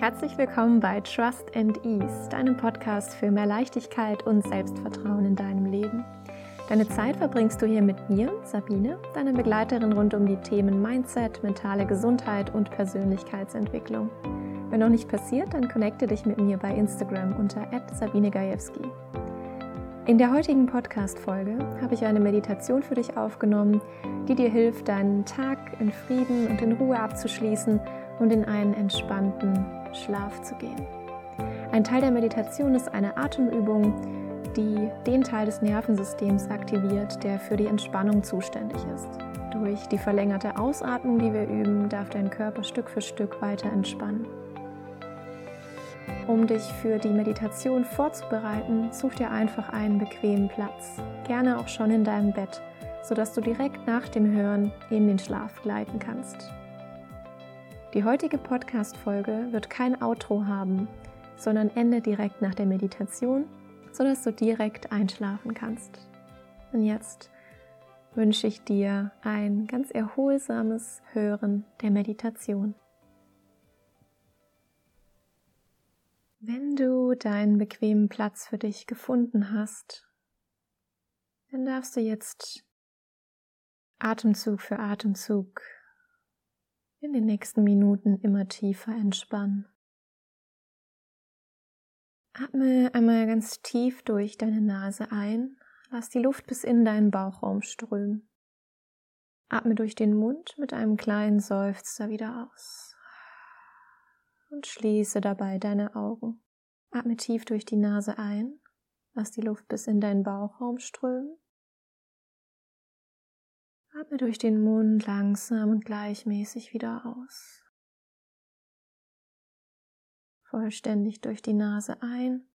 Herzlich willkommen bei Trust and Ease, deinem Podcast für mehr Leichtigkeit und Selbstvertrauen in deinem Leben. Deine Zeit verbringst du hier mit mir, Sabine, deiner Begleiterin rund um die Themen Mindset, mentale Gesundheit und Persönlichkeitsentwicklung. Wenn noch nicht passiert, dann connecte dich mit mir bei Instagram unter Sabine Gajewski. In der heutigen Podcast-Folge habe ich eine Meditation für dich aufgenommen, die dir hilft, deinen Tag in Frieden und in Ruhe abzuschließen und in einen entspannten Schlaf zu gehen. Ein Teil der Meditation ist eine Atemübung, die den Teil des Nervensystems aktiviert, der für die Entspannung zuständig ist. Durch die verlängerte Ausatmung, die wir üben, darf dein Körper Stück für Stück weiter entspannen. Um dich für die Meditation vorzubereiten, such dir einfach einen bequemen Platz, gerne auch schon in deinem Bett, sodass du direkt nach dem Hören in den Schlaf gleiten kannst. Die heutige Podcast-Folge wird kein Outro haben, sondern endet direkt nach der Meditation, sodass du direkt einschlafen kannst. Und jetzt wünsche ich dir ein ganz erholsames Hören der Meditation. Wenn du deinen bequemen Platz für dich gefunden hast, dann darfst du jetzt Atemzug für Atemzug in den nächsten Minuten immer tiefer entspannen. Atme einmal ganz tief durch deine Nase ein, lass die Luft bis in deinen Bauchraum strömen. Atme durch den Mund mit einem kleinen Seufzer wieder aus. Und schließe dabei deine Augen. Atme tief durch die Nase ein, lass die Luft bis in deinen Bauchraum strömen. Atme durch den Mund langsam und gleichmäßig wieder aus. Vollständig durch die Nase ein.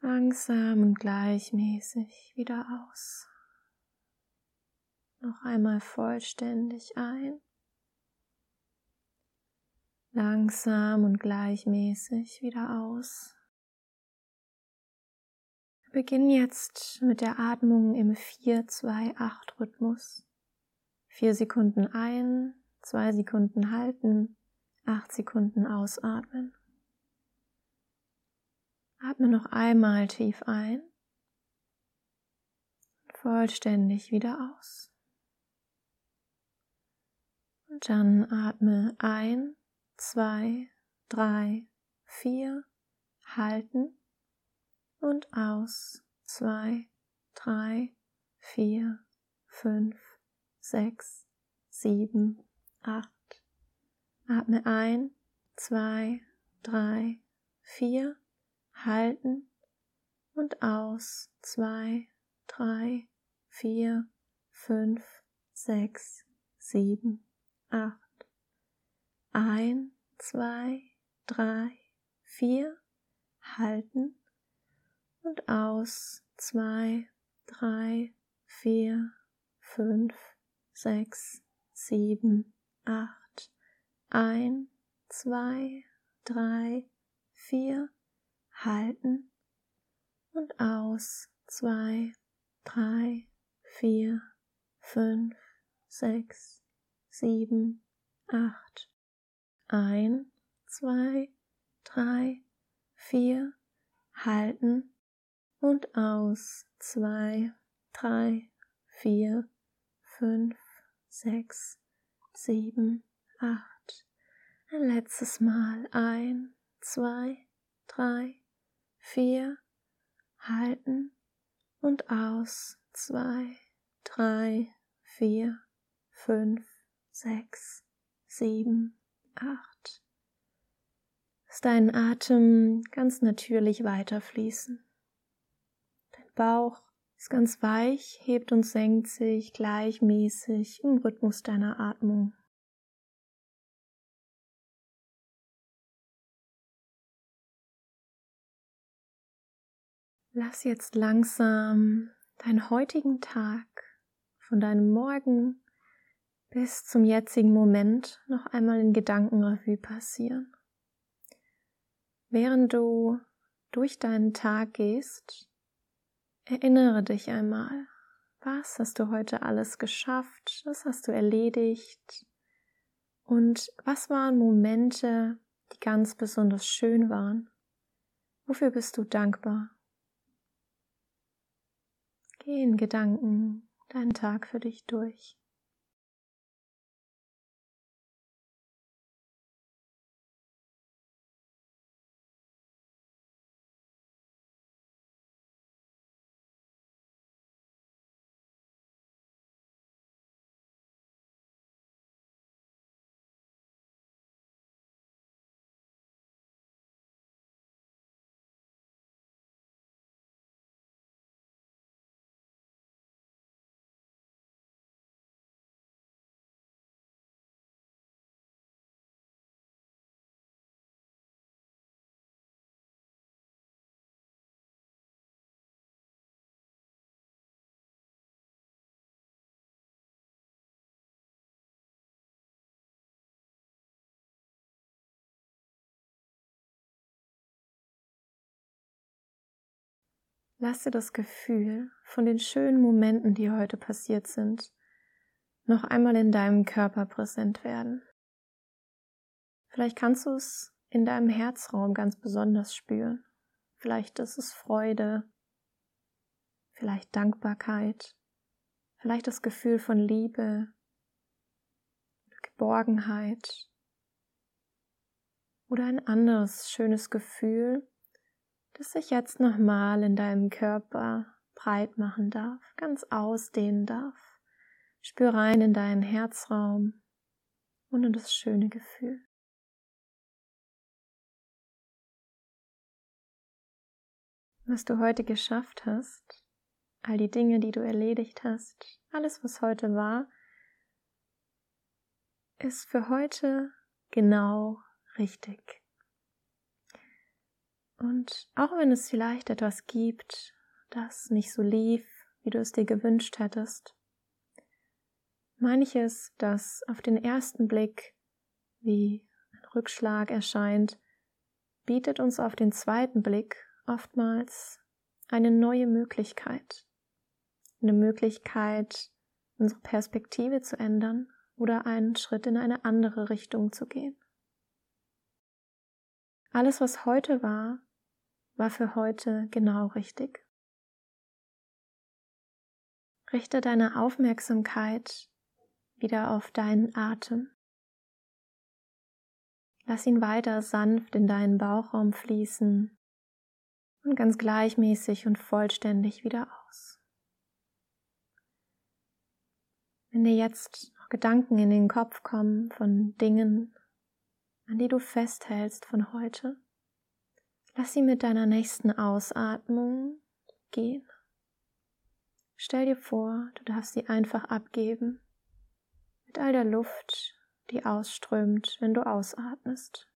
Langsam und gleichmäßig wieder aus. Noch einmal vollständig ein. Langsam und gleichmäßig wieder aus. Beginn jetzt mit der Atmung im 4-2-8 Rhythmus. Vier Sekunden ein, zwei Sekunden halten, acht Sekunden ausatmen. Atme noch einmal tief ein, vollständig wieder aus. Und dann atme ein, zwei, drei, vier, halten und aus. Zwei, drei, vier, fünf, sechs, sieben, acht. Atme ein, zwei, drei, vier, halten und aus. Zwei, drei, vier, fünf, sechs, sieben, acht. Ein, zwei, drei, vier, halten und aus. Zwei, drei, vier, fünf, sechs, sieben, acht. Ein, zwei, drei, vier, halten und aus. Zwei, drei, vier, fünf, sechs, sieben, acht. Ein, zwei, drei, vier, halten und aus. Zwei, drei, vier, fünf, sechs, sieben, acht. Ein letztes Mal ein, zwei, drei, vier, halten und aus. Zwei, drei, vier, fünf, sechs, sieben, acht. Lass deinen Atem ganz natürlich weiterfließen. Bauch ist ganz weich, hebt und senkt sich gleichmäßig im Rhythmus deiner Atmung. Lass jetzt langsam deinen heutigen Tag von deinem Morgen bis zum jetzigen Moment noch einmal in Gedankenrevue passieren. Während du durch deinen Tag gehst, Erinnere dich einmal, was hast du heute alles geschafft, was hast du erledigt Und was waren Momente, die ganz besonders schön waren? Wofür bist du dankbar? Geh in Gedanken deinen Tag für dich durch. Lasse das Gefühl von den schönen Momenten, die heute passiert sind, noch einmal in deinem Körper präsent werden. Vielleicht kannst du es in deinem Herzraum ganz besonders spüren. Vielleicht ist es Freude, vielleicht Dankbarkeit, vielleicht das Gefühl von Liebe, Geborgenheit oder ein anderes schönes Gefühl, das sich jetzt nochmal in deinem Körper breit machen darf, ganz ausdehnen darf. Spür rein in deinen Herzraum und in das schöne Gefühl. Was du heute geschafft hast, all die Dinge, die du erledigt hast, alles, was heute war, ist für heute genau richtig. Und auch wenn es vielleicht etwas gibt, das nicht so lief, wie du es dir gewünscht hättest, manches, das auf den ersten Blick wie ein Rückschlag erscheint, bietet uns auf den zweiten Blick oftmals eine neue Möglichkeit. Eine Möglichkeit, unsere Perspektive zu ändern oder einen Schritt in eine andere Richtung zu gehen. Alles, was heute war, war für heute genau richtig. Richte deine Aufmerksamkeit wieder auf deinen Atem. Lass ihn weiter sanft in deinen Bauchraum fließen und ganz gleichmäßig und vollständig wieder aus. Wenn dir jetzt noch Gedanken in den Kopf kommen von Dingen, an die du festhältst von heute, Lass sie mit deiner nächsten Ausatmung gehen. Stell dir vor, du darfst sie einfach abgeben mit all der Luft, die ausströmt, wenn du ausatmest.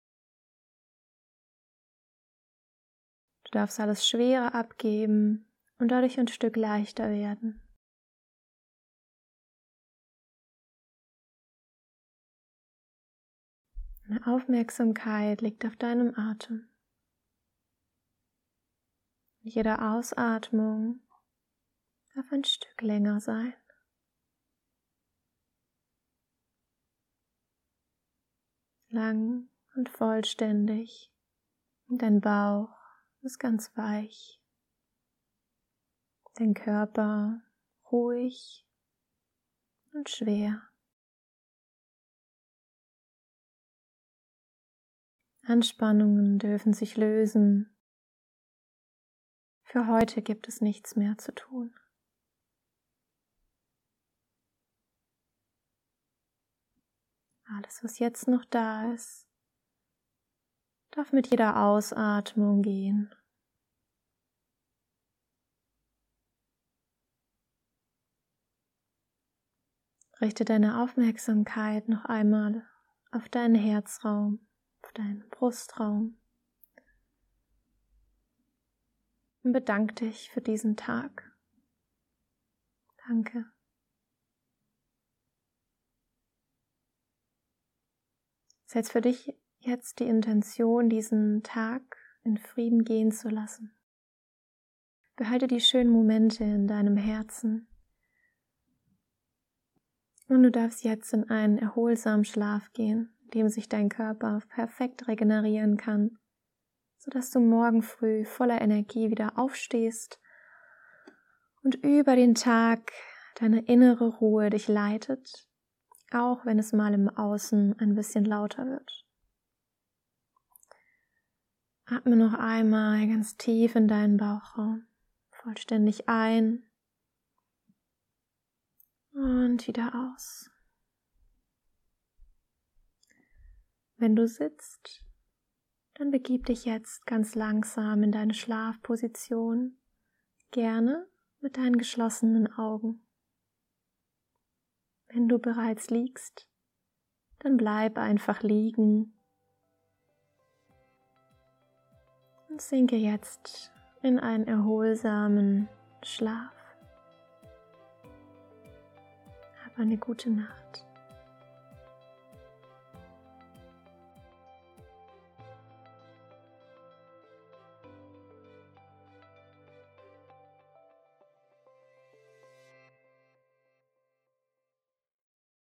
Du darfst alles Schwere abgeben und dadurch ein Stück leichter werden. Deine Aufmerksamkeit liegt auf deinem Atem. Jede Ausatmung darf ein Stück länger sein. Lang und vollständig. Und dein Bauch ist ganz weich. Dein Körper ruhig und schwer. Anspannungen dürfen sich lösen für heute gibt es nichts mehr zu tun. Alles, was jetzt noch da ist, darf mit jeder Ausatmung gehen. Richte deine Aufmerksamkeit noch einmal auf deinen Herzraum, auf deinen Brustraum. Und bedank dich für diesen Tag. Danke. Setz für dich jetzt die Intention, diesen Tag in Frieden gehen zu lassen. Behalte die schönen Momente in deinem Herzen. Und du darfst jetzt in einen erholsamen Schlaf gehen, in dem sich dein Körper perfekt regenerieren kann, sodass du morgen früh voller Energie wieder aufstehst und über den Tag deine innere Ruhe dich leitet, auch wenn es mal im Außen ein bisschen lauter wird. Atme noch einmal ganz tief in deinen Bauchraum, vollständig ein und wieder aus. Wenn du sitzt, dann begib dich jetzt ganz langsam in deine Schlafposition, gerne mit deinen geschlossenen Augen. Wenn du bereits liegst, dann bleib einfach liegen und sinke jetzt in einen erholsamen Schlaf eine gute Nacht.